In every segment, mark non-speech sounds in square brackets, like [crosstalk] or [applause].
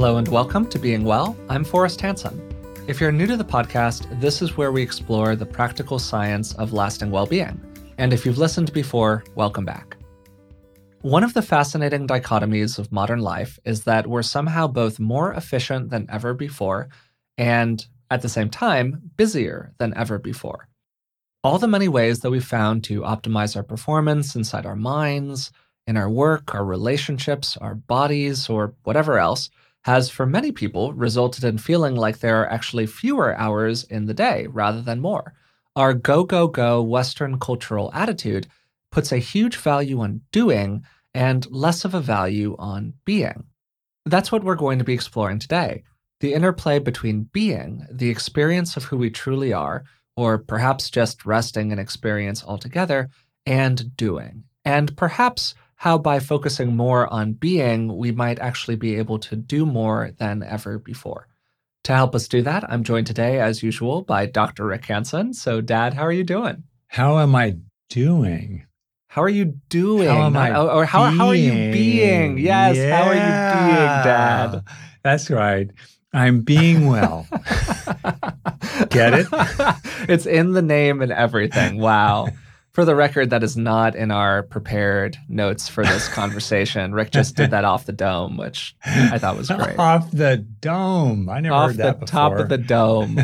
Hello and welcome to Being Well. I'm Forrest Hanson. If you're new to the podcast, this is where we explore the practical science of lasting well being. And if you've listened before, welcome back. One of the fascinating dichotomies of modern life is that we're somehow both more efficient than ever before and, at the same time, busier than ever before. All the many ways that we've found to optimize our performance inside our minds, in our work, our relationships, our bodies, or whatever else has for many people resulted in feeling like there are actually fewer hours in the day rather than more. Our go, go, go Western cultural attitude puts a huge value on doing and less of a value on being. That's what we're going to be exploring today the interplay between being, the experience of who we truly are, or perhaps just resting in experience altogether, and doing. And perhaps how by focusing more on being, we might actually be able to do more than ever before. To help us do that, I'm joined today, as usual, by Dr. Rick Hanson. So, Dad, how are you doing? How am I doing? How are you doing? How am I or how, how are you being? Yes, yeah. how are you being, Dad? That's right. I'm being well. [laughs] Get it? it's in the name and everything. Wow. [laughs] For the record, that is not in our prepared notes for this [laughs] conversation. Rick just did that off the dome, which I thought was great. [laughs] off the dome. I never off heard that the top of the dome.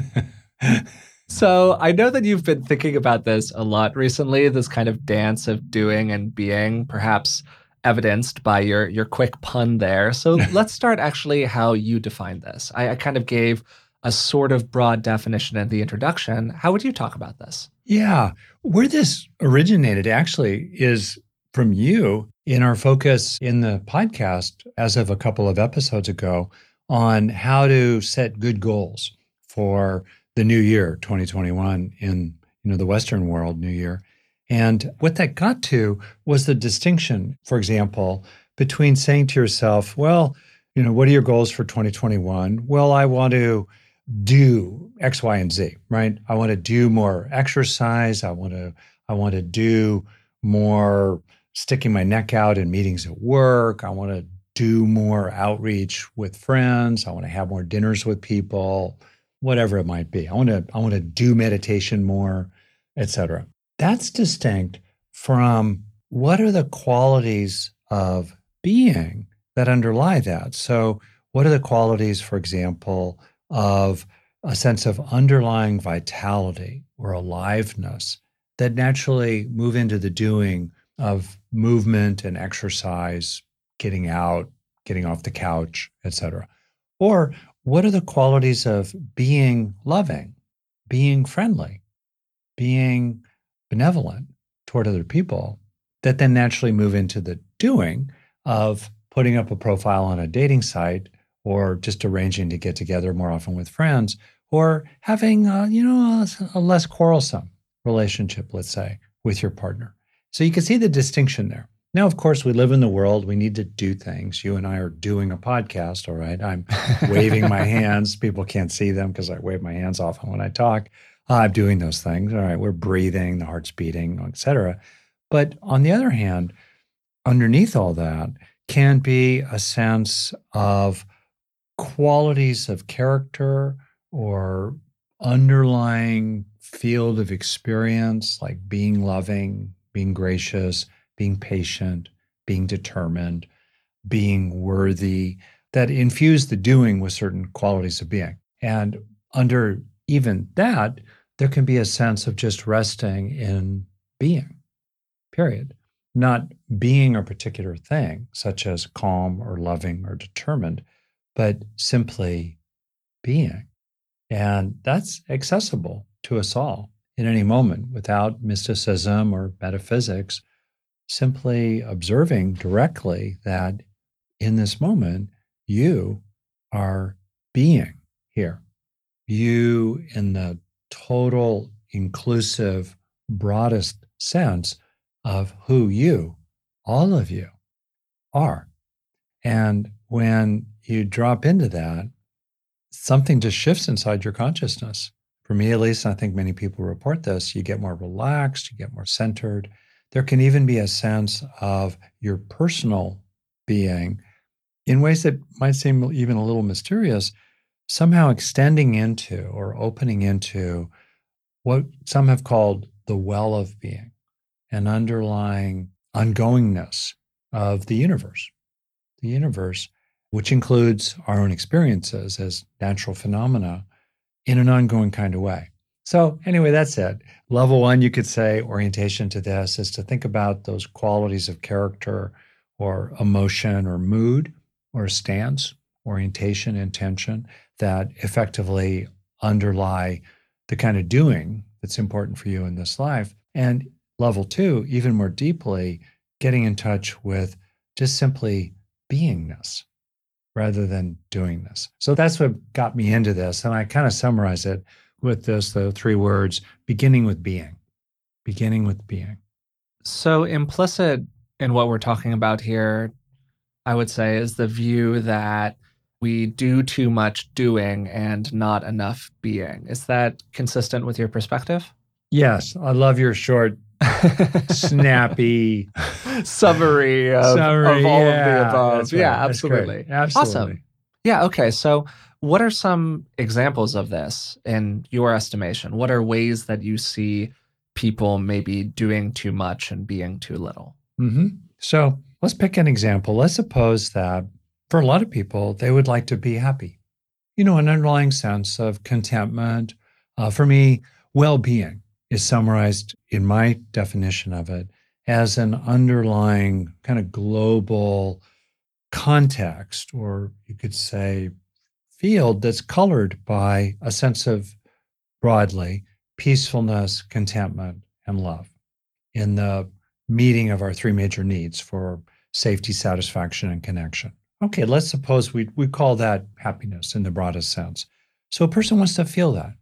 [laughs] so I know that you've been thinking about this a lot recently, this kind of dance of doing and being, perhaps evidenced by your your quick pun there. So let's start actually how you define this. I, I kind of gave a sort of broad definition in the introduction. How would you talk about this? Yeah. Where this originated actually is from you in our focus in the podcast as of a couple of episodes ago on how to set good goals for the new year 2021 in you know the western world new year and what that got to was the distinction for example between saying to yourself well you know what are your goals for 2021 well i want to do X, Y, and Z, right? I want to do more exercise. I want to, I want to do more sticking my neck out in meetings at work. I want to do more outreach with friends. I want to have more dinners with people, whatever it might be. I want to, I want to do meditation more, etc. That's distinct from what are the qualities of being that underlie that. So, what are the qualities, for example, of a sense of underlying vitality or aliveness that naturally move into the doing of movement and exercise, getting out, getting off the couch, etc. Or what are the qualities of being loving, being friendly, being benevolent toward other people that then naturally move into the doing of putting up a profile on a dating site or just arranging to get together more often with friends, or having, uh, you know, a, a less quarrelsome relationship, let's say, with your partner. So you can see the distinction there. Now, of course, we live in the world. We need to do things. You and I are doing a podcast, all right? I'm [laughs] waving my hands. People can't see them because I wave my hands often when I talk. I'm doing those things. All right, we're breathing, the heart's beating, etc. But on the other hand, underneath all that can be a sense of qualities of character or underlying field of experience, like being loving, being gracious, being patient, being determined, being worthy, that infuse the doing with certain qualities of being. And under even that, there can be a sense of just resting in being, period. Not being a particular thing, such as calm or loving or determined, but simply being. And that's accessible to us all in any moment without mysticism or metaphysics, simply observing directly that in this moment, you are being here. You, in the total, inclusive, broadest sense of who you, all of you, are. And when you drop into that, something just shifts inside your consciousness. For me, at least, I think many people report this, you get more relaxed, you get more centered. There can even be a sense of your personal being in ways that might seem even a little mysterious, somehow extending into or opening into what some have called the well of being, an underlying ongoingness of the universe. The universe, which includes our own experiences as natural phenomena in an ongoing kind of way. So, anyway, that's it. Level one, you could say, orientation to this is to think about those qualities of character or emotion or mood or stance, orientation, intention that effectively underlie the kind of doing that's important for you in this life. And level two, even more deeply, getting in touch with just simply beingness rather than doing this. So that's what got me into this. And I kind of summarize it with this the three words beginning with being. Beginning with being. So implicit in what we're talking about here, I would say, is the view that we do too much doing and not enough being. Is that consistent with your perspective? Yes. I love your short, snappy summary of, summary, of all yeah, of the above. right, Yeah, absolutely. Absolutely. Awesome. Yeah. Okay. So, what are some examples of this in your estimation? What are ways that you see people maybe doing too much and being too little? Mm-hmm. So let's pick an example. Let's suppose that for a lot of people, they would like to be happy. You know, an underlying sense of contentment. Uh, for me, well being is summarized in my definition of it as an underlying kind of global context, or you could say field that's colored by a sense of broadly peacefulness, contentment, and love in the meeting of our three major needs for safety, satisfaction, and connection. Okay, let's suppose we, we call that happiness in the broadest sense. So a person wants to feel that.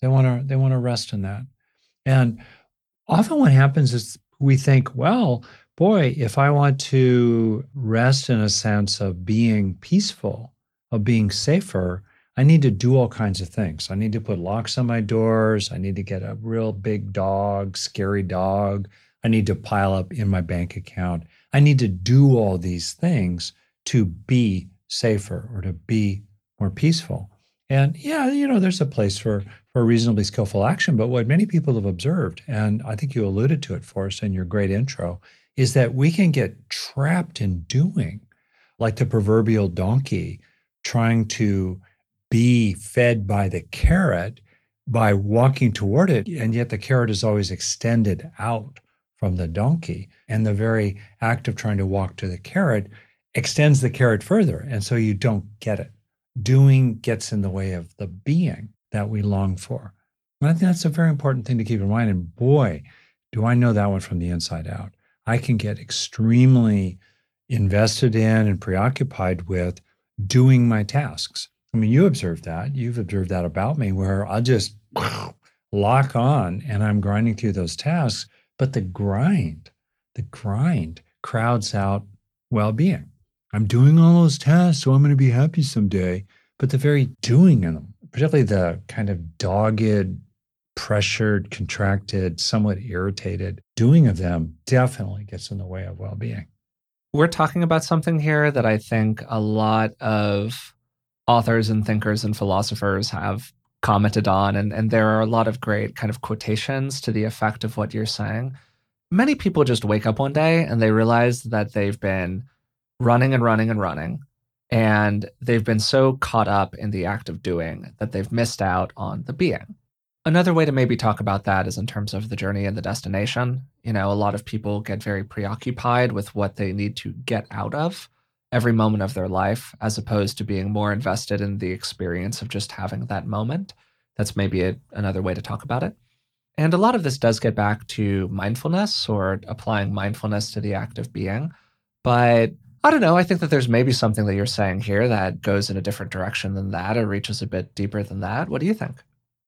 They want to they want to rest in that. And often what happens is we think, well, boy, if I want to rest in a sense of being peaceful, of being safer, I need to do all kinds of things. I need to put locks on my doors. I need to get a real big dog, scary dog. I need to pile up in my bank account. I need to do all these things to be safer or to be more peaceful. And yeah, you know, there's a place for for reasonably skillful action. But what many people have observed, and I think you alluded to it for us in your great intro, is that we can get trapped in doing, like the proverbial donkey trying to be fed by the carrot by walking toward it. And yet the carrot is always extended out from the donkey. And the very act of trying to walk to the carrot extends the carrot further. And so you don't get it. Doing gets in the way of the being that we long for. And I think that's a very important thing to keep in mind. And boy, do I know that one from the inside out. I can get extremely invested in and preoccupied with doing my tasks. I mean, you observed that. You've observed that about me, where I'll just [sniffs] lock on and I'm grinding through those tasks. But the grind, the grind crowds out well being. I'm doing all those tasks, so I'm going to be happy someday. But the very doing of them, particularly the kind of dogged, pressured, contracted, somewhat irritated doing of them definitely gets in the way of well being. We're talking about something here that I think a lot of authors and thinkers and philosophers have commented on. And, and there are a lot of great kind of quotations to the effect of what you're saying. Many people just wake up one day and they realize that they've been running and running and running and they've been so caught up in the act of doing that they've missed out on the being. Another way to maybe talk about that is in terms of the journey and the destination. You know, a lot of people get very preoccupied with what they need to get out of every moment of their life, as opposed to being more invested in the experience of just having that moment. That's maybe a, another way to talk about it. And a lot of this does get back to mindfulness or applying mindfulness to the act of being. But I don't know. I think that there's maybe something that you're saying here that goes in a different direction than that or reaches a bit deeper than that. What do you think?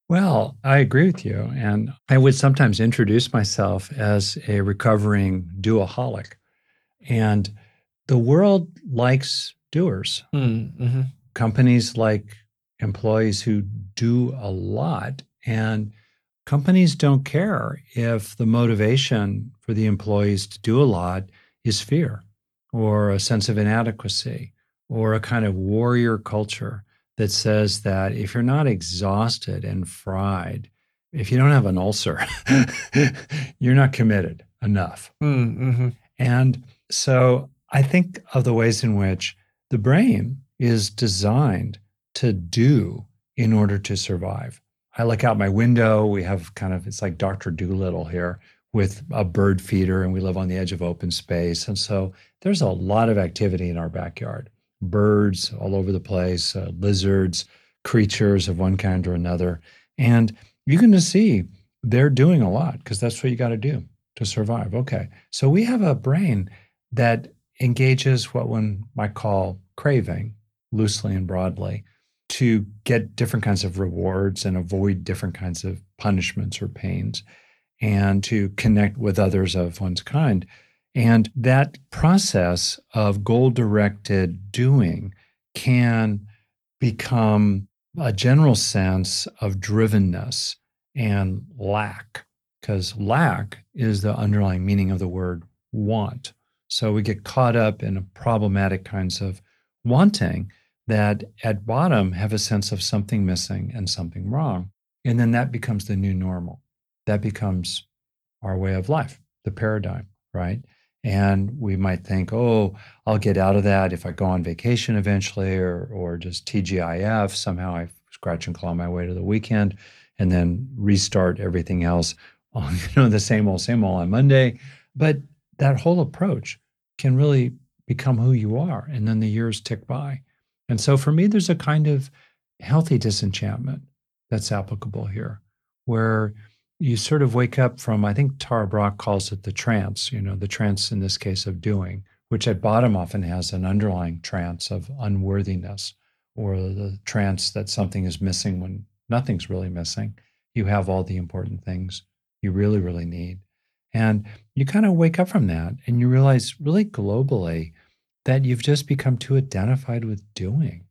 Well, I agree with you. And I would sometimes introduce myself as a recovering doaholic. And the world likes doers. Mm, mm-hmm. Companies like employees who do a lot. And companies don't care if the motivation for the employees to do a lot is fear or a sense of inadequacy or a kind of warrior culture that says that if you're not exhausted and fried, if you don't have an ulcer, [laughs] you're not committed enough. Mm, mm-hmm. And so I think of the ways in which the brain is designed to do in order to survive. I look out my window. We have kind of, it's like Dr. Dolittle here with a bird feeder, and we live on the edge of open space. And so there's a lot of activity in our backyard birds all over the place, uh, lizards, creatures of one kind or another. And you can just see they're doing a lot because that's what you got to do to survive. Okay. So we have a brain that engages what one might call craving, loosely and broadly, to get different kinds of rewards and avoid different kinds of punishments or pains, and to connect with others of one's kind. And that process of goal directed doing can become a general sense of drivenness and lack, because lack is the underlying meaning of the word want. So we get caught up in problematic kinds of wanting that at bottom have a sense of something missing and something wrong. And then that becomes the new normal. That becomes our way of life, the paradigm, right? And we might think, oh, I'll get out of that if I go on vacation eventually or, or just TGIF. Somehow I scratch and claw my way to the weekend and then restart everything else [laughs] on, you know, the same old, same old on Monday. But that whole approach can really become who you are. And then the years tick by. And so for me, there's a kind of healthy disenchantment that's applicable here, where you sort of wake up from, I think Tara Brach calls it the trance, you know, the trance in this case of doing, which at bottom often has an underlying trance of unworthiness or the trance that something is missing when nothing's really missing. You have all the important things you really, really need. And you kind of wake up from that and you realize, really globally, that you've just become too identified with doing.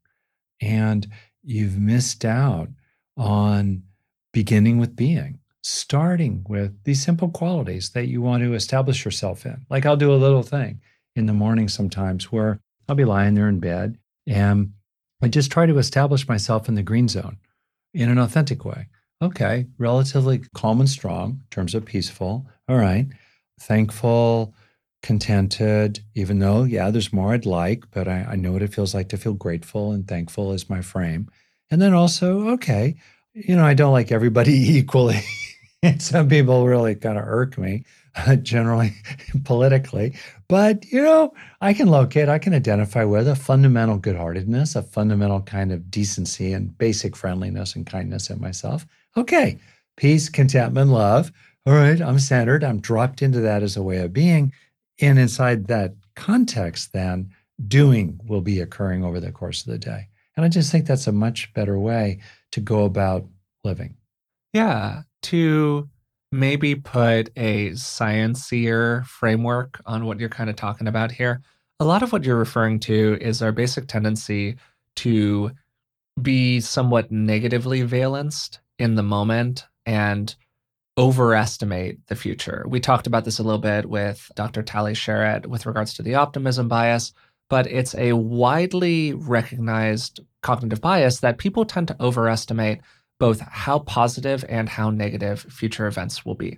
And you've missed out on beginning with being starting with these simple qualities that you want to establish yourself in. Like I'll do a little thing in the morning sometimes where I'll be lying there in bed and I just try to establish myself in the green zone in an authentic way. Okay, relatively calm and strong terms of peaceful. All right, thankful, contented, even though, yeah, there's more I'd like, but I, I know what it feels like to feel grateful and thankful is my frame. And then also, okay, you know, I don't like everybody [laughs] equally. And [laughs] some people really kind of irk me, uh, generally [laughs] politically. But, you know, I can locate, I can identify with a fundamental good heartedness, a fundamental kind of decency and basic friendliness and kindness in myself. Okay, peace, contentment, love. All right, I'm centered. I'm dropped into that as a way of being. And inside that context, then doing will be occurring over the course of the day. And I just think that's a much better way to go about living. Yeah, to maybe put a sciencier framework on what you're kind of talking about here. A lot of what you're referring to is our basic tendency to be somewhat negatively valenced in the moment and overestimate the future. We talked about this a little bit with Dr. Tali Sharot with regards to the optimism bias, but it's a widely recognized cognitive bias that people tend to overestimate both how positive and how negative future events will be,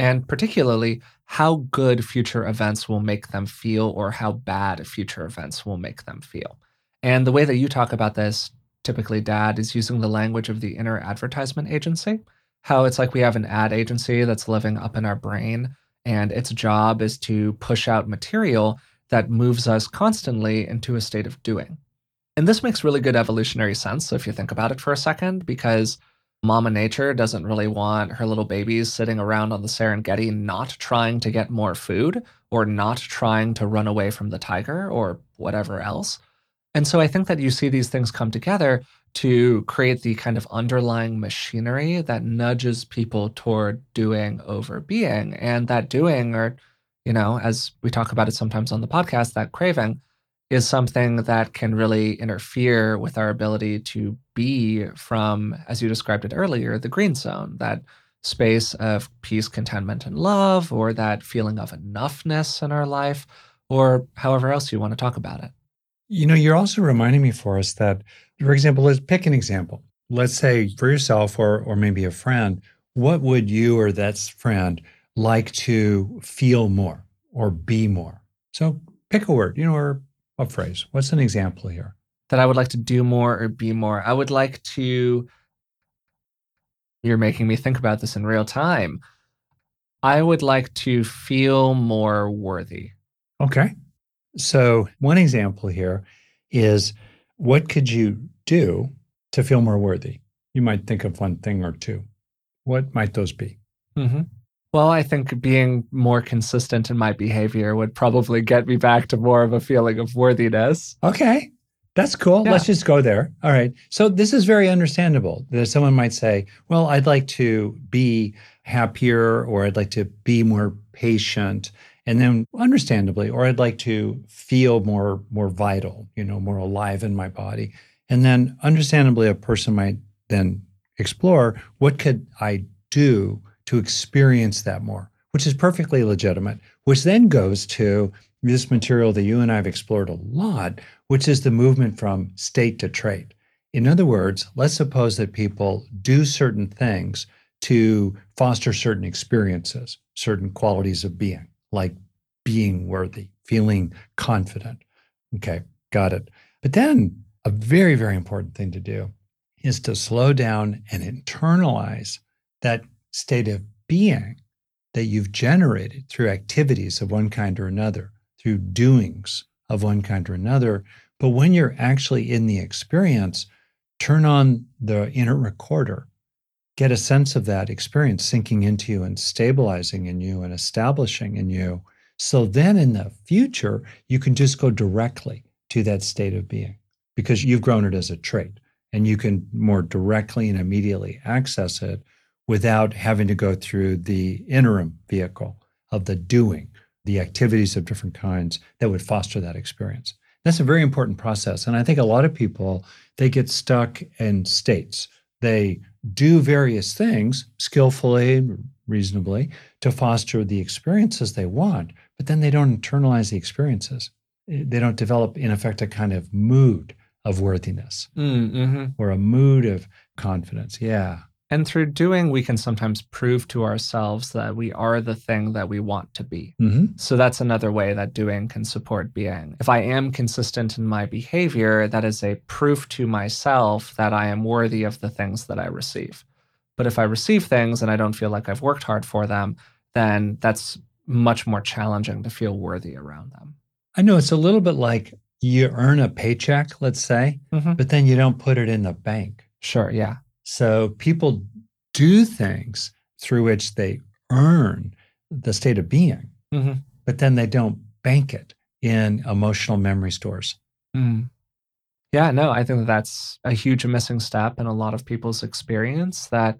and particularly how good future events will make them feel or how bad future events will make them feel. And the way that you talk about this, typically, Dad, is using the language of the inner advertisement agency. How it's like we have an ad agency that's living up in our brain, and its job is to push out material that moves us constantly into a state of doing. And this makes really good evolutionary sense if you think about it for a second, because Mama Nature doesn't really want her little babies sitting around on the Serengeti not trying to get more food or not trying to run away from the tiger or whatever else. And so I think that you see these things come together to create the kind of underlying machinery that nudges people toward doing over being. And that doing, or, you know, as we talk about it sometimes on the podcast, that craving is something that can really interfere with our ability to be from, as you described it earlier, the green zone, that space of peace, contentment, and love, or that feeling of enoughness in our life, or however else you want to talk about it. You know, you're also reminding me, for us that, for example, let's pick an example. Let's say for yourself or, or maybe a friend, what would you or that friend like to feel more or be more? So pick a word, you know, or a phrase. What's an example here? That I would like to do more or be more. I would like to. You're making me think about this in real time. I would like to feel more worthy. Okay. So, one example here is what could you do to feel more worthy? You might think of one thing or two. What might those be? Mm-hmm. Well, I think being more consistent in my behavior would probably get me back to more of a feeling of worthiness. Okay. That's cool. Yeah. Let's just go there. All right. So this is very understandable. That someone might say, "Well, I'd like to be happier or I'd like to be more patient." And then understandably, or I'd like to feel more more vital, you know, more alive in my body. And then understandably a person might then explore what could I do to experience that more, which is perfectly legitimate, which then goes to this material that you and I have explored a lot, which is the movement from state to trait. In other words, let's suppose that people do certain things to foster certain experiences, certain qualities of being, like being worthy, feeling confident. Okay, got it. But then a very, very important thing to do is to slow down and internalize that state of being that you've generated through activities of one kind or another, through doings of one kind or another. But when you're actually in the experience, turn on the inner recorder, get a sense of that experience sinking into you and stabilizing in you and establishing in you. So then in the future, you can just go directly to that state of being because you've grown it as a trait and you can more directly and immediately access it without having to go through the interim vehicle of the doing, the activities of different kinds that would foster that experience. That's a very important process. And I think a lot of people, they get stuck in states. They do various things skillfully, reasonably, to foster the experiences they want, but then they don't internalize the experiences. They don't develop, in effect, a kind of mood of worthiness mm, mm-hmm. or a mood of confidence. Yeah. And through doing, we can sometimes prove to ourselves that we are the thing that we want to be. Mm-hmm. So that's another way that doing can support being. If I am consistent in my behavior, that is a proof to myself that I am worthy of the things that I receive. But if I receive things and I don't feel like I've worked hard for them, then that's much more challenging to feel worthy around them. I know it's a little bit like you earn a paycheck, let's say, mm-hmm. but then you don't put it in the bank. Sure, yeah. So people do things through which they earn the state of being, mm-hmm. but then they don't bank it in emotional memory stores. Mm. Yeah, no, I think that that's a huge missing step in a lot of people's experience that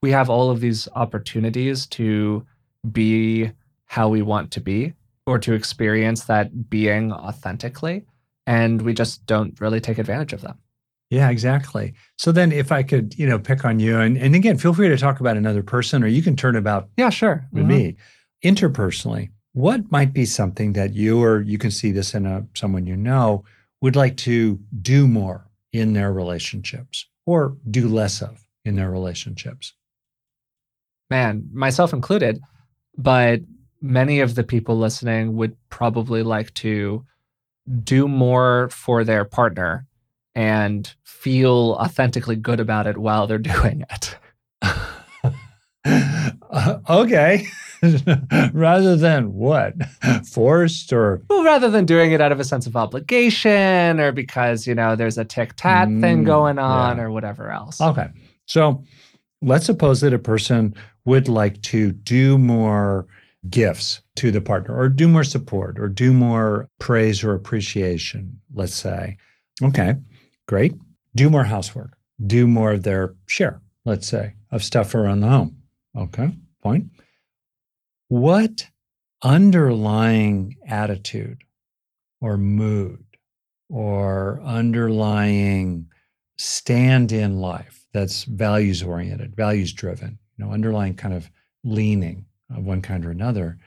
we have all of these opportunities to be how we want to be or to experience that being authentically. And we just don't really take advantage of them. Yeah, exactly. So then if I could, you know, pick on you and, and again, feel free to talk about another person or you can turn about Yeah, sure. with mm-hmm. me. Interpersonally, what might be something that you or you can see this in a someone you know would like to do more in their relationships or do less of in their relationships? Man, myself included, but many of the people listening would probably like to do more for their partner and feel authentically good about it while they're [laughs] doing it. uh, [laughs] okay. [laughs] rather than what? Forced or? Well, rather than doing it out of a sense of obligation or because, you know, there's a tic tac mm, thing going on yeah. or whatever else. Okay. So let's suppose that a person would like to do more gifts to the partner or do more support or do more praise or appreciation, let's say. Okay. Great. Do more housework. Do more of their share, let's say, of stuff around the home. Okay, fine. What underlying attitude or mood or underlying stand in life that's values oriented, values driven, you know, underlying kind of leaning of one kind or another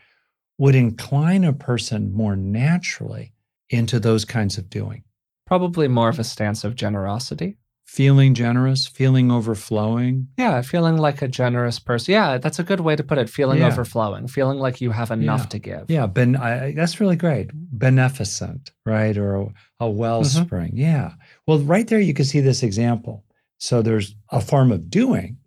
would incline a person more naturally into those kinds of doing Probably more of a stance of generosity. Feeling generous, feeling overflowing. Yeah, feeling like a generous person. Yeah, that's a good way to put it. Feeling Yeah. overflowing, feeling like you have enough Yeah. to give. Yeah, ben, I, that's really great. Beneficent, right? Or a, a mm-hmm. wellspring. Yeah. Well, right there, you can see this example. So there's a form of doing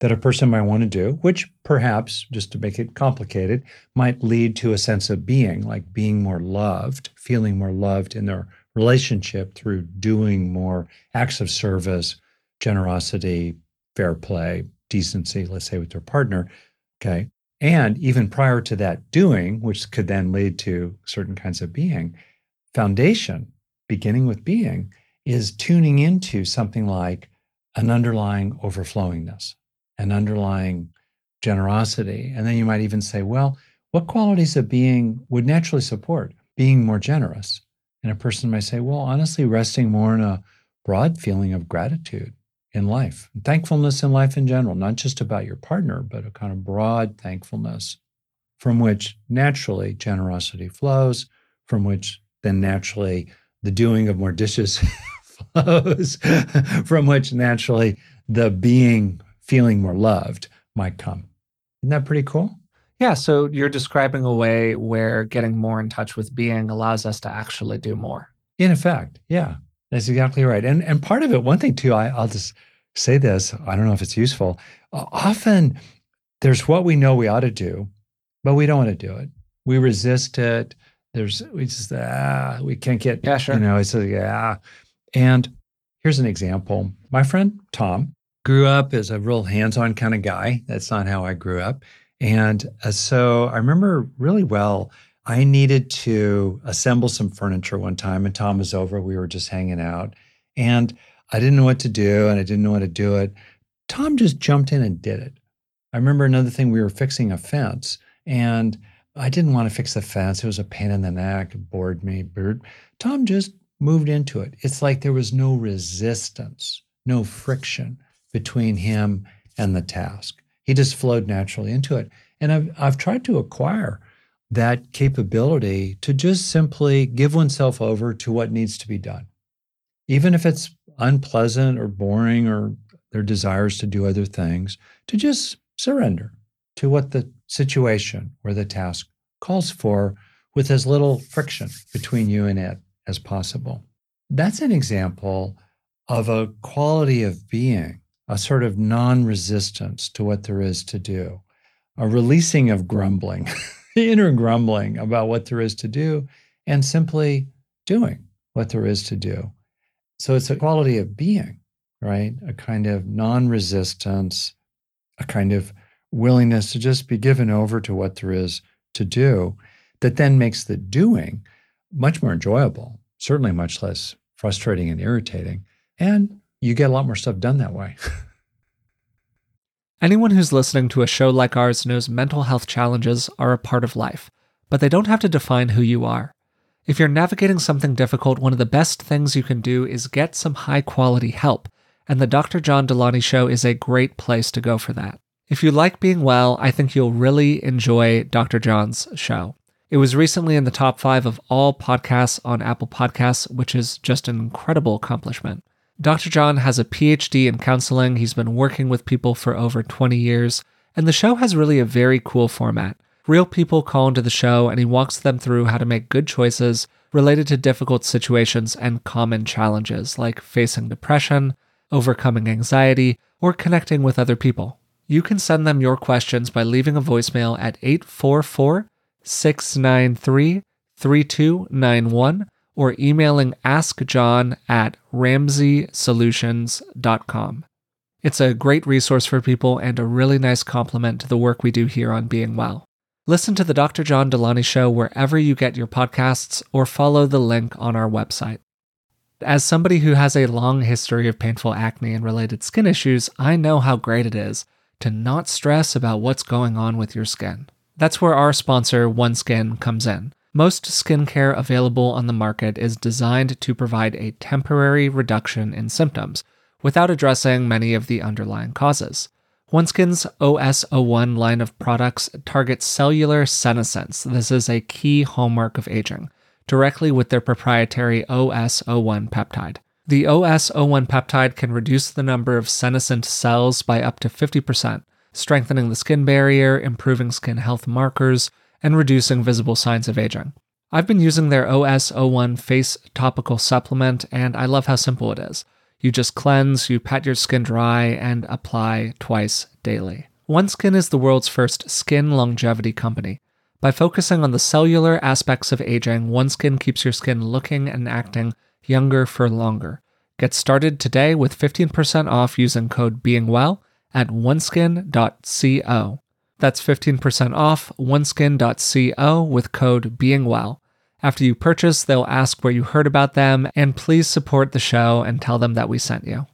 that a person might want to do, which perhaps, just to make it complicated, might lead to a sense of being, like being more loved, feeling more loved in their relationship through doing more acts of service, generosity, fair play, decency, let's say with their partner. Okay. And even prior to that doing, which could then lead to certain kinds of being, foundation, beginning with being, is tuning into something like an underlying overflowingness, an underlying generosity. And then you might even say, well, what qualities of being would naturally support being more generous? And a person might say, well, honestly, resting more in a broad feeling of gratitude in life, thankfulness in life in general, not just about your partner, but a kind of broad thankfulness from which naturally generosity flows, from which then naturally the doing of more dishes [laughs] flows, from which naturally the being feeling more loved might come. Isn't that pretty cool? Yeah, so you're describing a way where getting more in touch with being allows us to actually do more. In effect, yeah, that's exactly right. And and part of it, one thing too, I, I'll just say this. I don't know if it's useful. Uh, often, there's what we know we ought to do, but we don't want to do it. We resist it. There's we just ah, we can't get. Yeah, sure. You know, it's a, yeah. And here's an example. My friend Tom grew up as a real hands-on kind of guy. That's not how I grew up. And uh, so I remember really well. I needed to assemble some furniture one time, and Tom was over. We were just hanging out, and I didn't know what to do, and I didn't know how to do it. Tom just jumped in and did it. I remember another thing. We were fixing a fence, and I didn't want to fix the fence. It was a pain in the neck. It bored me. But Tom just moved into it. It's like there was no resistance, no friction between him and the task. He just flowed naturally into it. And I've, I've tried to acquire that capability to just simply give oneself over to what needs to be done. Even if it's unpleasant or boring or their desires to do other things, to just surrender to what the situation or the task calls for with as little friction between you and it as possible. That's an example of a quality of being, a sort of non resistance to what there is to do, a releasing of grumbling, [laughs] inner grumbling about what there is to do, and simply doing what there is to do. So it's a quality of being, right? A kind of non resistance, a kind of willingness to just be given over to what there is to do that then makes the doing much more enjoyable, certainly much less frustrating and irritating. And you get a lot more stuff done that way. Anyone who's listening to a show like ours knows mental health challenges are a part of life, but they don't have to define who you are. If you're navigating something difficult, one of the best things you can do is get some high quality help, and the Dr. John Delony Show is a great place to go for that. If you like being well, I think you'll really enjoy Dr. John's show. It was recently in the top five of all podcasts on Apple Podcasts, which is just an incredible accomplishment. Dr. John has a PhD in counseling. He's been working with people for over 20 years, and the show has really a very cool format. Real people call into the show, and he walks them through how to make good choices related to difficult situations and common challenges like facing depression, overcoming anxiety, or connecting with other people. You can send them your questions by leaving a voicemail at 844 693 3291 or emailing askjohn at ramseysolutions.com. It's a great resource for people and a really nice complement to the work we do here on Being Well. Listen to the Dr. John Delony Show wherever you get your podcasts or follow the link on our website. As somebody who has a long history of painful acne and related skin issues, I know how great it is to not stress about what's going on with your skin. That's where our sponsor, OneSkin, comes in. Most skincare available on the market is designed to provide a temporary reduction in symptoms without addressing many of the underlying causes. OneSkin's OS01 line of products targets cellular senescence. This is a key hallmark of aging. directly with their proprietary OS01 peptide. The OS01 peptide can reduce the number of senescent cells by up to 50%, strengthening the skin barrier, improving skin health markers, and reducing visible signs of aging. I've been using their OS01 face topical supplement, and I love how simple it is. You just cleanse, you pat your skin dry, and apply twice daily. OneSkin is the world's first skin longevity company. By focusing on the cellular aspects of aging, OneSkin keeps your skin looking and acting younger for longer. Get started today with 15% off using code BEINGWELL at oneskin.co. That's 15% off oneskin.co with code BEINGWELL. After you purchase, they'll ask where you heard about them, and please support the show and tell them that we sent you.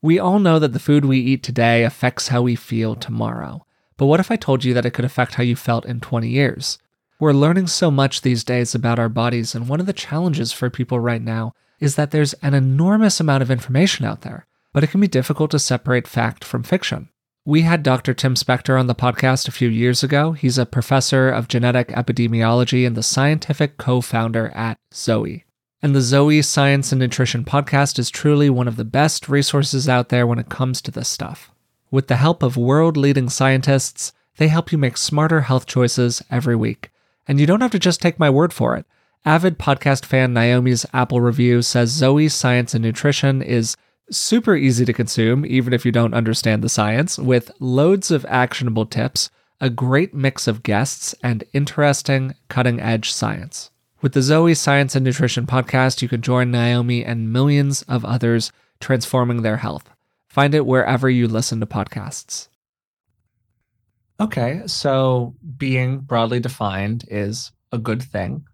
We all know that the food we eat today affects how we feel tomorrow. But what if I told you that it could affect how you felt in 20 years? We're learning so much these days about our bodies, and one of the challenges for people right now is that there's an enormous amount of information out there, but it can be difficult to separate fact from fiction. We had Dr. Tim Spector on the podcast a few years ago. He's a professor of genetic epidemiology and the scientific co founder at Zoe. And the Zoe Science and Nutrition podcast is truly one of the best resources out there when it comes to this stuff. With the help of world leading scientists, they help you make smarter health choices every week. And you don't have to just take my word for it. Avid podcast fan Naomi's Apple review says Zoe Science and Nutrition is super easy to consume, even if you don't understand the science, with loads of actionable tips, a great mix of guests, and interesting, cutting edge science. With the Zoe Science and Nutrition podcast, you can join Naomi and millions of others transforming their health. Find it wherever you listen to podcasts. Okay, so being broadly defined is a good thing.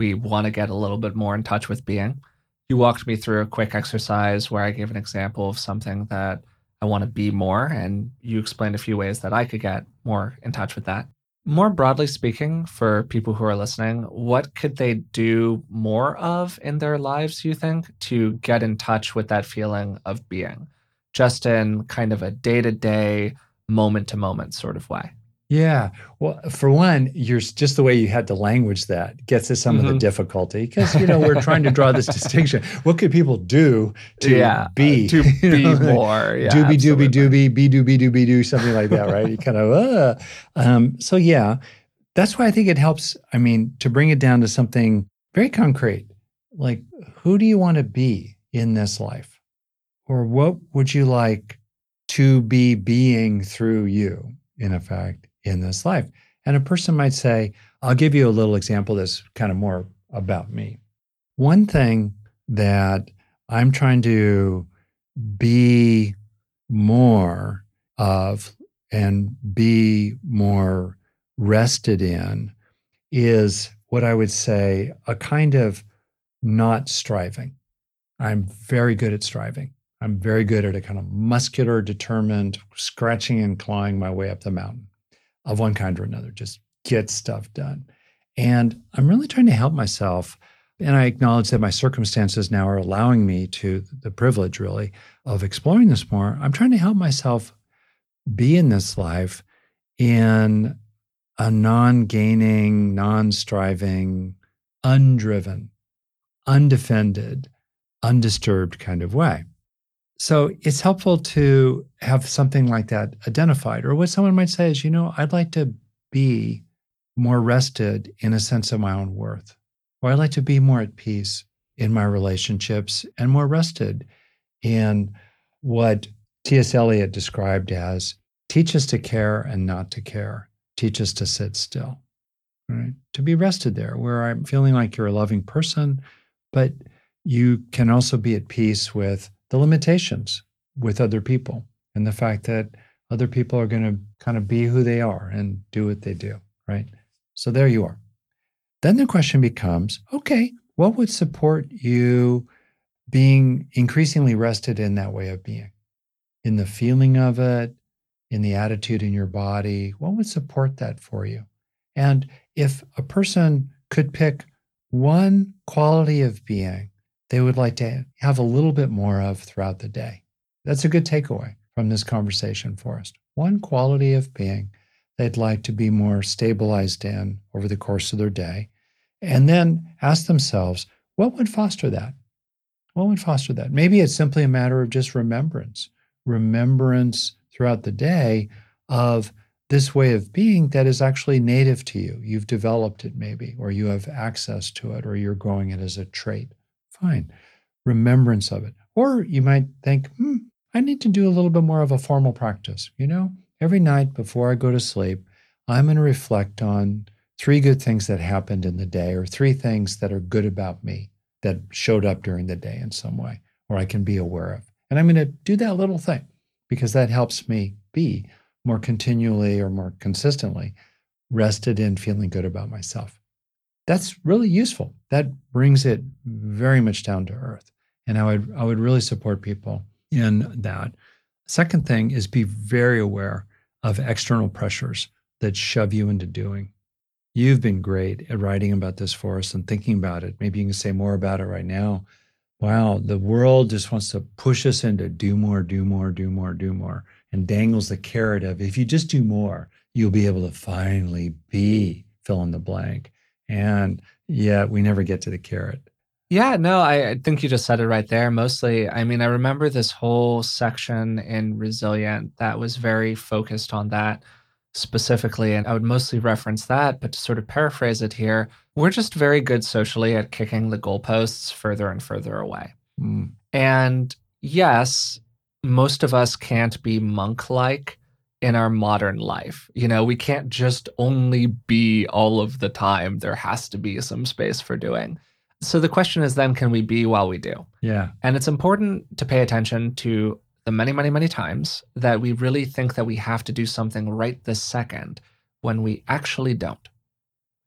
We want to get a little bit more in touch with being. You walked me through a quick exercise where I gave an example of something that I want to be more, and you explained a few ways that I could get more in touch with that. More broadly speaking, for people who are listening, what could they do more of in their lives, you think, to get in touch with that feeling of being, just in kind of a day to day, moment to moment sort of way? Yeah. Well, for one, you're just the way you had to language that gets to some mm-hmm. of the mm-hmm. difficulty because you know we're trying to draw this [laughs] distinction. What could people do to yeah, be uh, to [laughs] be know, more yeah, doobie doobie doobie be doobie doobie doo something like that, right? you kind of uh. Um, so yeah, that's why I think it helps. I mean, to bring it down to something very concrete, like who do you want to be in this life, or what would you like to be being through you? In effect, in this life. And a person might say, I'll give you a little example that's kind of more about me. One thing that I'm trying to be more of and be more rested in is what I would say a kind of not striving. I'm very good at striving. I'm very good at a kind of muscular, determined, scratching and clawing my way up the mountain of one kind or another, just get stuff done. And I'm really trying to help myself. And I acknowledge that my circumstances now are allowing me to the privilege, really, of exploring this more. I'm trying to help myself be in this life in a non gaining, non striving, undriven, undefended, undisturbed kind of way. So it's helpful to have something like that identified. Or what someone might say is, you know, I'd like to be more rested in a sense of my own worth, or I'd like to be more at peace in my relationships and more rested in what T.S. Eliot described as teach us to care and not to care, teach us to sit still. Right? To be rested there, where I'm feeling like you're a loving person, but you can also be at peace with the limitations with other people and the fact that other people are going to kind of be who they are and do what they do, right? So there you are. Then the question becomes okay, what would support you being increasingly rested in that way of being? In the feeling of it, in the attitude in your body, what would support that for you? And if a person could pick one quality of being they would like to have a little bit more of throughout the day. That's a good takeaway from this conversation for us. One quality of being they'd like to be more stabilized in over the course of their day. And then ask themselves, what would foster that? What would foster that? Maybe it's simply a matter of just remembrance, remembrance throughout the day of this way of being that is actually native to you. You've developed it, maybe, or you have access to it, or you're growing it as a trait. Fine. Remembrance of it. Or you might think, hmm, I need to do a little bit more of a formal practice. You know, every night before I go to sleep, I'm going to reflect on three good things that happened in the day, or three things that are good about me that showed up during the day in some way, or I can be aware of. And I'm going to do that little thing because that helps me be more continually or more consistently rested in feeling good about myself. That's really useful. That brings it very much down to earth. And I would I would really support people in that. Second thing is be very aware of external pressures that shove you into doing. You've been great at writing about this for us and thinking about it. Maybe you can say more about it right now. Wow, the world just wants to push us into do more, do more, do more, do more and dangles the carrot of if you just do more, you'll be able to finally be fill in the blank. And yet we never get to the carrot. Yeah, no, I, I think you just said it right there. Mostly, I mean, I remember this whole section in Resilient that was very focused on that specifically. And I would mostly reference that, but to sort of paraphrase it here, we're just very good socially at kicking the goalposts further and further away. Mm. And yes, most of us can't be monk like in our modern life. You know, we can't just only be all of the time. There has to be some space for doing. So the question is then, can we be while we do? Yeah. And it's important to pay attention to the many, many, many times that we really think that we have to do something right this second when we actually don't.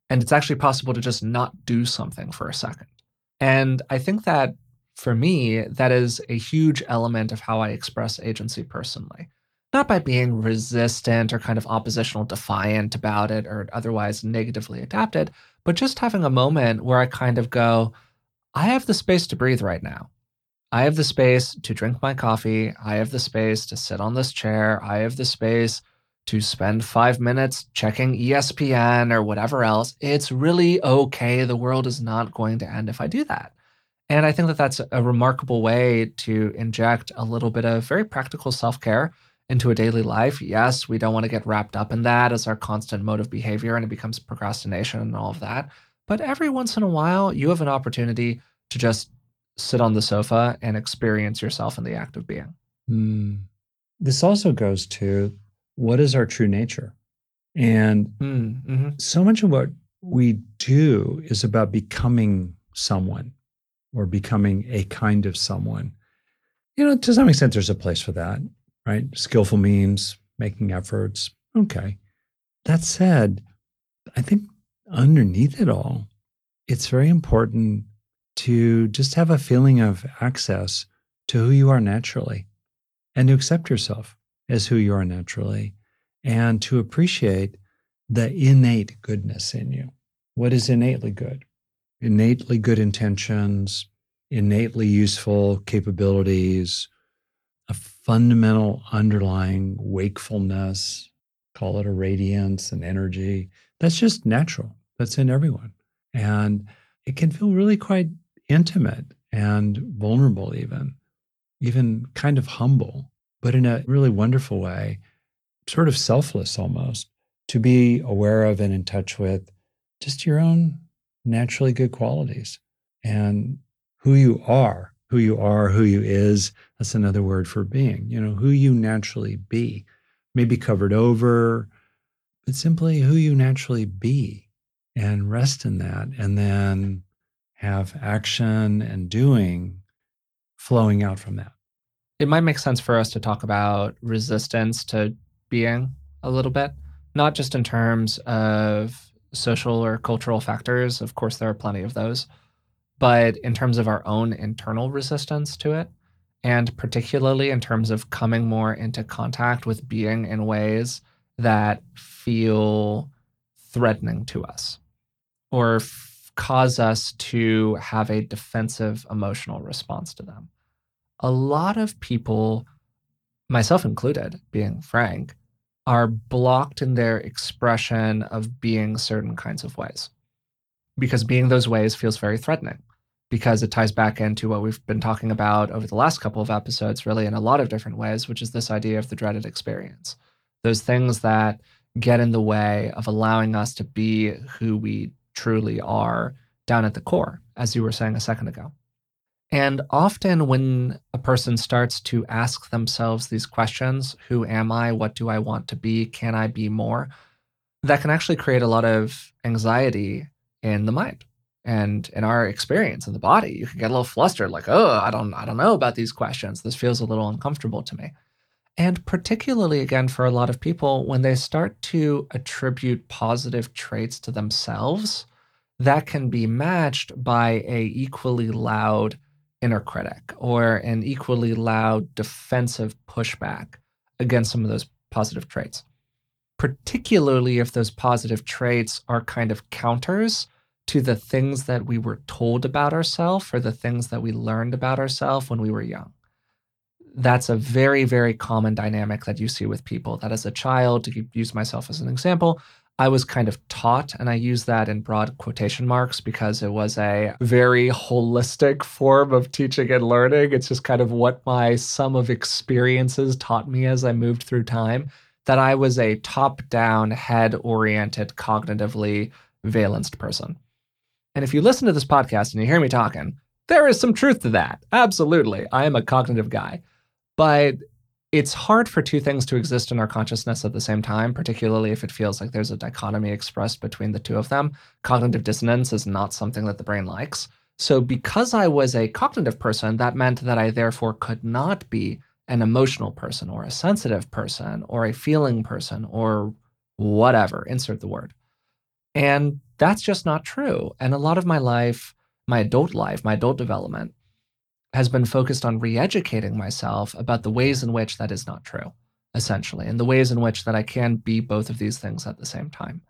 And it's actually possible to just not do something for a second. And I think that for me, that is a huge element of how I express agency personally. Not by being resistant or kind of oppositional defiant about it or otherwise negatively adapted, but just having a moment where I kind of go, I have the space to breathe right now. I have the space to drink my coffee. I have the space to sit on this chair. I have the space to spend five minutes checking ESPN or whatever else. It's really okay. The world is not going to end if I do that. And I think that that's a remarkable way to inject a little bit of very practical self care into a daily life. Yes, we don't want to get wrapped up in that as our constant mode of behavior and it becomes procrastination and all of that. But every once in a while, you have an opportunity to just sit on the sofa and experience yourself in the act of being. Mm. This also goes to what is our true nature? And mm, mm-hmm. so much of what we do is about becoming someone or becoming a kind of someone. You know, to some extent, there's a place for that, right? Skillful means, making efforts. Okay. That said, I think underneath it all, it's very important to just have a feeling of access to who you are naturally and to accept yourself as who you are naturally and to appreciate the innate goodness in you. What is innately good? innately good intentions, innately useful capabilities, a fundamental underlying wakefulness, call it a radiance and energy. That's just natural. That's in everyone. And it can feel really quite intimate and vulnerable, even, even kind of humble, but in a really wonderful way, sort of selfless almost, to be aware of and in touch with just your own naturally good qualities and who you are, who you are, who you is. That's another word for being, you know, who you naturally be, maybe covered over, but simply who you naturally be and rest in that. And then have action and doing flowing out from that. It might make sense for us to talk about resistance to being a little bit, not just in terms of social or cultural factors, of course, there are plenty of those. But in terms of our own internal resistance to it, and particularly in terms of coming more into contact with being in ways that feel threatening to us or f- cause us to have a defensive emotional response to them. A lot of people, myself included, being frank, are blocked in their expression of being certain kinds of ways. because being those ways feels very threatening because it ties back into what we've been talking about over the last couple of episodes, really in a lot of different ways, which is this idea of the dreaded experience. Those things that get in the way of allowing us to be who we truly are down at the core, as you were saying a second ago. And often, when a person starts to ask themselves these questions who am I? What do I want to be? Can I be more? That can actually create a lot of anxiety in the mind and in our experience in the body. You can get a little flustered, like, oh, I don't, I don't know about these questions. This feels a little uncomfortable to me. And particularly, again, for a lot of people, when they start to attribute positive traits to themselves, that can be matched by a equally loud inner critic or an equally loud defensive pushback against some of those positive traits. Particularly if those positive traits are kind of counters to the things that we were told about ourselves or the things that we learned about ourselves when we were young. That's a very, very common dynamic that you see with people. That as a child, to use myself as an example, I was kind of taught, and I use that in broad quotation marks because it was a very holistic form of teaching and learning. It's just kind of what my sum of experiences taught me as I moved through time. That I was a top down, head oriented, cognitively valenced person. And if you listen to this podcast and you hear me talking, there is some truth to that. Absolutely. I am a cognitive guy. But it's hard for two things to exist in our consciousness at the same time, particularly if it feels like there's a dichotomy expressed between the two of them. Cognitive dissonance is not something that the brain likes. So, because I was a cognitive person, that meant that I therefore could not be an emotional person or a sensitive person or a feeling person or whatever, insert the word. And that's just not true. And a lot of my life, my adult life, my adult development, has been focused on re-educating myself about the ways in which that is not true essentially and the ways in which that i can be both of these things at the same time.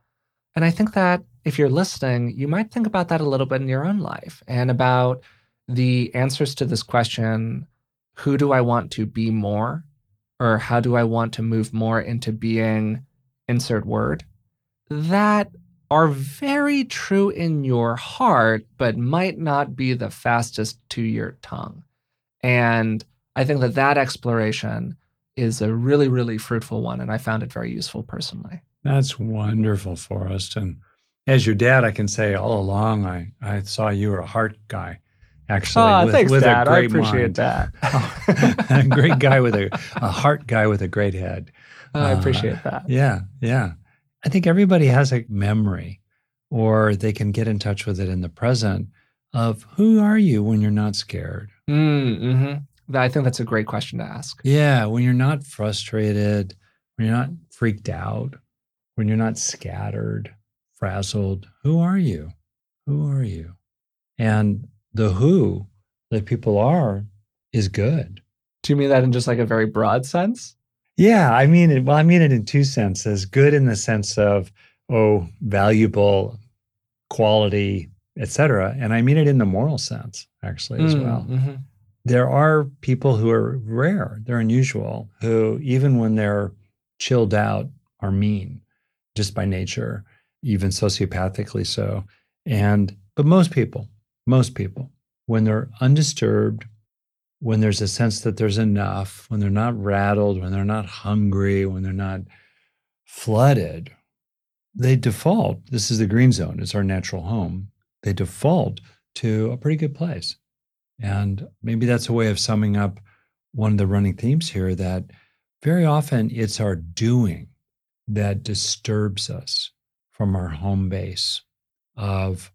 And i think that if you're listening you might think about that a little bit in your own life and about the answers to this question who do i want to be more? Or how do i want to move more into being insert word? That are very true in your heart, but might not be the fastest to your tongue. And I think that that exploration is a really, really fruitful one. And I found it very useful personally. That's wonderful, Forrest. And as your dad, I can say all along, I, I saw you were a heart guy. Actually, oh, with, thanks, with Dad. I appreciate mind. that. [laughs] a great guy with a, a heart guy with a great head. Oh, I appreciate uh, that. Yeah, yeah. I think everybody has a memory or they can get in touch with it in the present of who are you when you're not scared? Mm, mm-hmm. I think that's a great question to ask. Yeah, when you're not frustrated, when you're not freaked out, when you're not scattered, frazzled, who are you? Who are you? And the who that people are is good. Do you mean that in just like a very broad sense? Yeah, I mean it. Well, I mean it in two senses. Good in the sense of oh, valuable, quality, etc. And I mean it in the moral sense, actually, as mm, well. Mm-hmm. There are people who are rare, they're unusual, who even when they're chilled out are mean just by nature, even sociopathically so. And but most people, most people, when they're undisturbed, when there's a sense that there's enough, when they're not rattled, when they're not hungry, when they're not flooded, they default. This is the green zone, it's our natural home. They default to a pretty good place. And maybe that's a way of summing up one of the running themes here that very often it's our doing that disturbs us from our home base of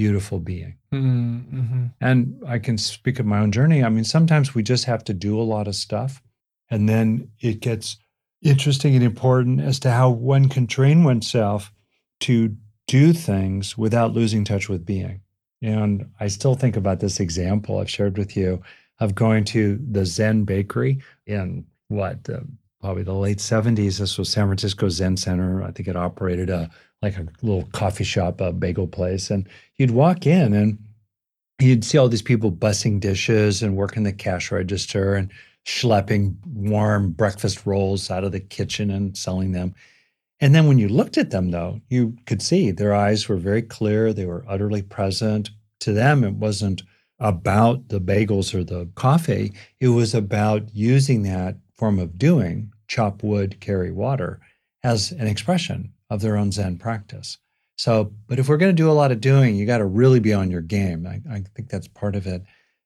beautiful being. Mm-hmm. And I can speak of my own journey. I mean, sometimes we just have to do a lot of stuff, and then it gets interesting and important as to how one can train oneself to do things without losing touch with being. And I still think about this example I've shared with you of going to the Zen bakery in what, uh, probably the late 70s. This was San Francisco Zen Center. I think it operated a like a little coffee shop, a bagel place. And you'd walk in and you'd see all these people bussing dishes and working the cash register and schlepping warm breakfast rolls out of the kitchen and selling them. And then when you looked at them, though, you could see their eyes were very clear. They were utterly present. To them, it wasn't about the bagels or the coffee, it was about using that form of doing, chop wood, carry water, as an expression of their own Zen practice. So, but if we're going to do a lot of doing, you got to really be on your game. I, I think that's part of it.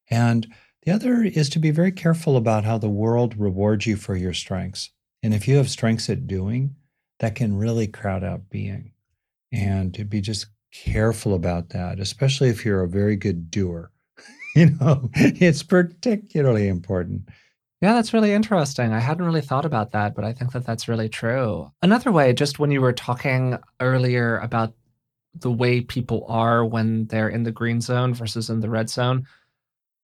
And the other is to be very careful about how the world rewards you for your strengths. And if you have strengths at doing, that can really crowd out being. And to be just careful about that, especially if you're a very good doer. [laughs] you know, it's particularly important. Yeah, that's really interesting. I hadn't really thought about that, but I think that that's really true. Another way, just when you were talking earlier about the way people are when they're in the green zone versus in the red zone,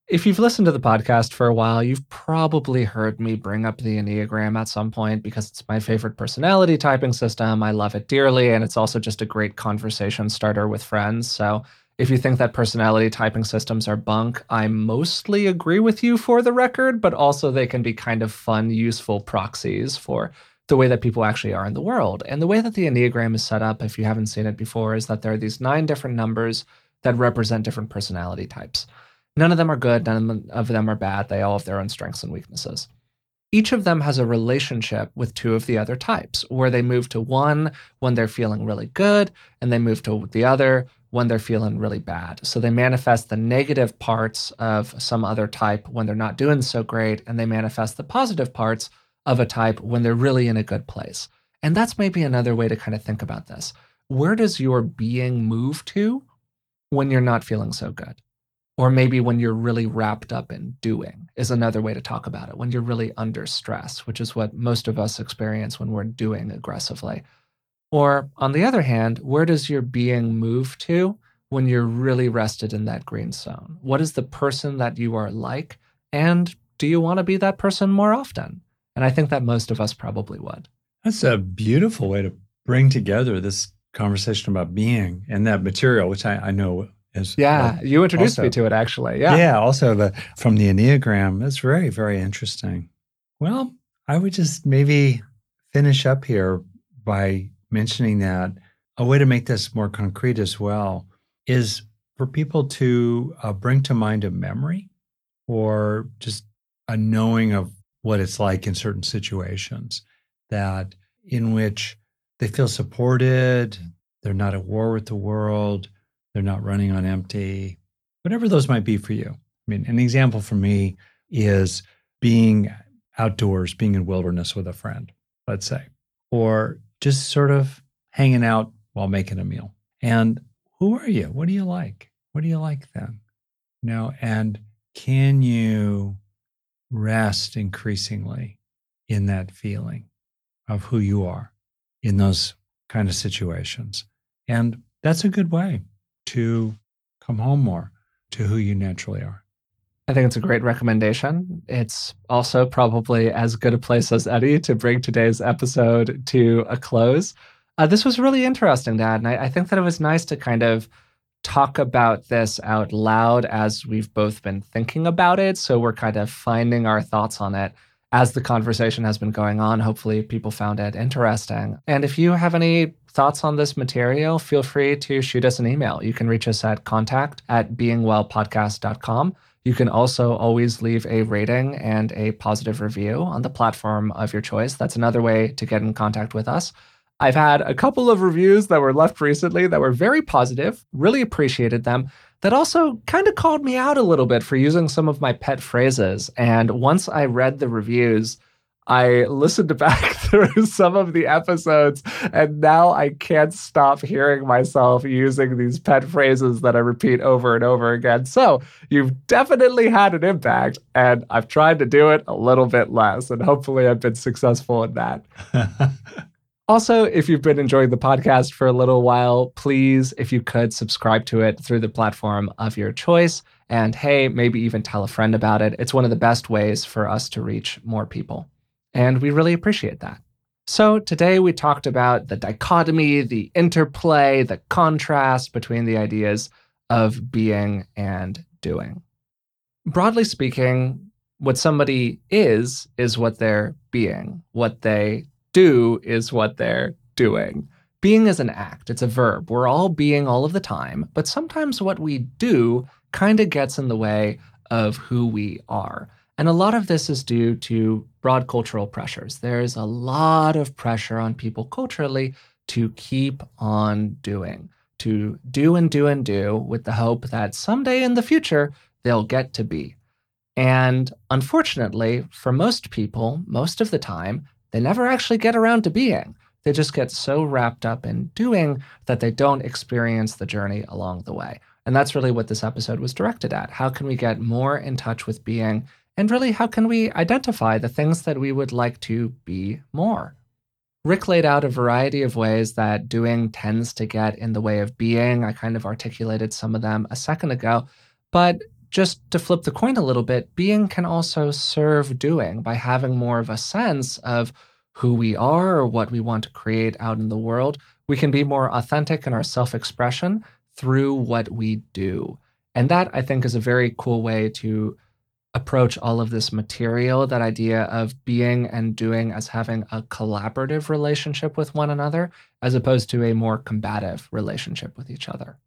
if you've listened to the podcast for a while, you've probably heard me bring up the Enneagram at some point because it's my favorite personality typing system. I love it dearly, and it's also just a great conversation starter with friends. So if you think that personality typing systems are bunk, I mostly agree with you for the record, but also they can be kind of fun, useful proxies for the way that people actually are in the world. And the way that the Enneagram is set up, if you haven't seen it before, is that there are these nine different numbers that represent different personality types. None of them are good, none of them are bad. They all have their own strengths and weaknesses. Each of them has a relationship with two of the other types, where they move to one when they're feeling really good, and they move to the other when they're feeling really bad. So they manifest the negative parts of some other type when they're not doing so great, and they manifest the positive parts of a type when they're really in a good place. And that's maybe another way to kind of think about this. Where does your being move to when you're not feeling so good? Or maybe when you're really wrapped up in doing is another way to talk about it. When you're really under stress, which is what most of us experience when we're doing aggressively. Or on the other hand, where does your being move to when you're really rested in that green zone? What is the person that you are like? And do you want to be that person more often? And I think that most of us probably would. That's a beautiful way to bring together this conversation about being and that material, which I, I know is. Yeah, you introduced also, me to it actually. Yeah. Yeah, also the, from the Enneagram. It's very, very interesting. Well, I would just maybe finish up here by mentioning that, a way to make this more concrete as well is for people to uh, bring to mind a memory or just a knowing of what it's like in certain situations that in which they feel supported, they're not at war with the world, they're not running on empty, whatever those might be for you. I mean, an example for me is being outdoors, being in wilderness with a friend, let's say, or just sort of hanging out while making a meal. And who are you? What do you like? What do you like then? You know, and can you rest increasingly in that feeling of who you are in those kind of situations? And that's a good way to come home more to who you naturally are. I think it's a great recommendation. It's also probably as good a place as any to bring today's episode to a close. Uh, this was really interesting, Dad. And I, I think that it was nice to kind of talk about this out loud as we've both been thinking about it. So we're kind of finding our thoughts on it as the conversation has been going on. Hopefully, people found it interesting. And if you have any thoughts on this material, feel free to shoot us an email. You can reach us at contact at beingwellpodcast.com. You can also always leave a rating and a positive review on the platform of your choice. That's another way to get in contact with us. I've had a couple of reviews that were left recently that were very positive, really appreciated them, that also kind of called me out a little bit for using some of my pet phrases. And once I read the reviews, I listened back [laughs] through some of the episodes, and now I can't stop hearing myself using these pet phrases that I repeat over and over again. So you've definitely had an impact, and I've tried to do it a little bit less, and hopefully I've been successful in that. [laughs] Also, if you've been enjoying the podcast for a little while, please, if you could, subscribe to it through the platform of your choice. And hey, maybe even tell a friend about it. It's one of the best ways for us to reach more people. And we really appreciate that. So, today we talked about the dichotomy, the interplay, the contrast between the ideas of being and doing. Broadly speaking, what somebody is, is what they're being. What they do is what they're doing. Being is an act, it's a verb. We're all being all of the time, but sometimes what we do kind of gets in the way of who we are. And a lot of this is due to broad cultural pressures. There's a lot of pressure on people culturally to keep on doing, to do and do and do with the hope that someday in the future they'll get to be. And unfortunately, for most people, most of the time, they never actually get around to being. They just get so wrapped up in doing that they don't experience the journey along the way. And that's really what this episode was directed at. How can we get more in touch with being? And really, how can we identify the things that we would like to be more? Rick laid out a variety of ways that doing tends to get in the way of being. I kind of articulated some of them a second ago. But just to flip the coin a little bit, being can also serve doing by having more of a sense of who we are or what we want to create out in the world. We can be more authentic in our self expression through what we do. And that I think is a very cool way to approach all of this material that idea of being and doing as having a collaborative relationship with one another, as opposed to a more combative relationship with each other.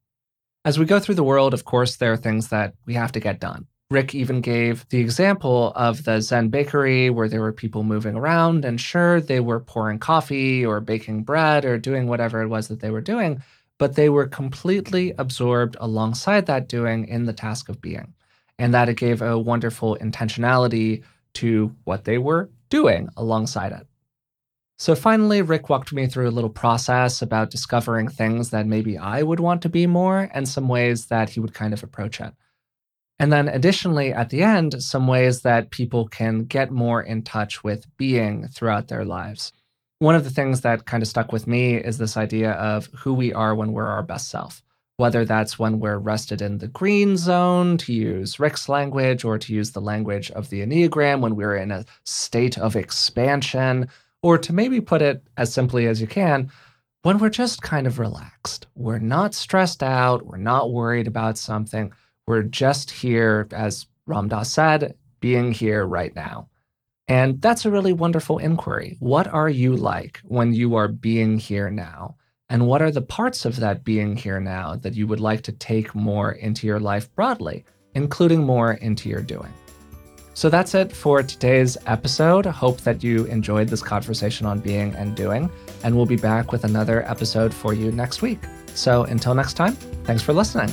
As we go through the world, of course, there are things that we have to get done. Rick even gave the example of the Zen bakery where there were people moving around, and sure, they were pouring coffee or baking bread or doing whatever it was that they were doing, but they were completely absorbed alongside that doing in the task of being. And that it gave a wonderful intentionality to what they were doing alongside it. So finally, Rick walked me through a little process about discovering things that maybe I would want to be more and some ways that he would kind of approach it. And then additionally, at the end, some ways that people can get more in touch with being throughout their lives. One of the things that kind of stuck with me is this idea of who we are when we're our best self, whether that's when we're rested in the green zone, to use Rick's language, or to use the language of the Enneagram, when we're in a state of expansion, or to maybe put it as simply as you can, when we're just kind of relaxed. We're not stressed out, we're not worried about something. We're just here, as Ram Dass said, being here right now. And that's a really wonderful inquiry. What are you like when you are being here now? And what are the parts of that being here now that you would like to take more into your life broadly, including more into your doing? So that's it for today's episode. Hope that you enjoyed this conversation on being and doing, and we'll be back with another episode for you next week. So until next time, thanks for listening.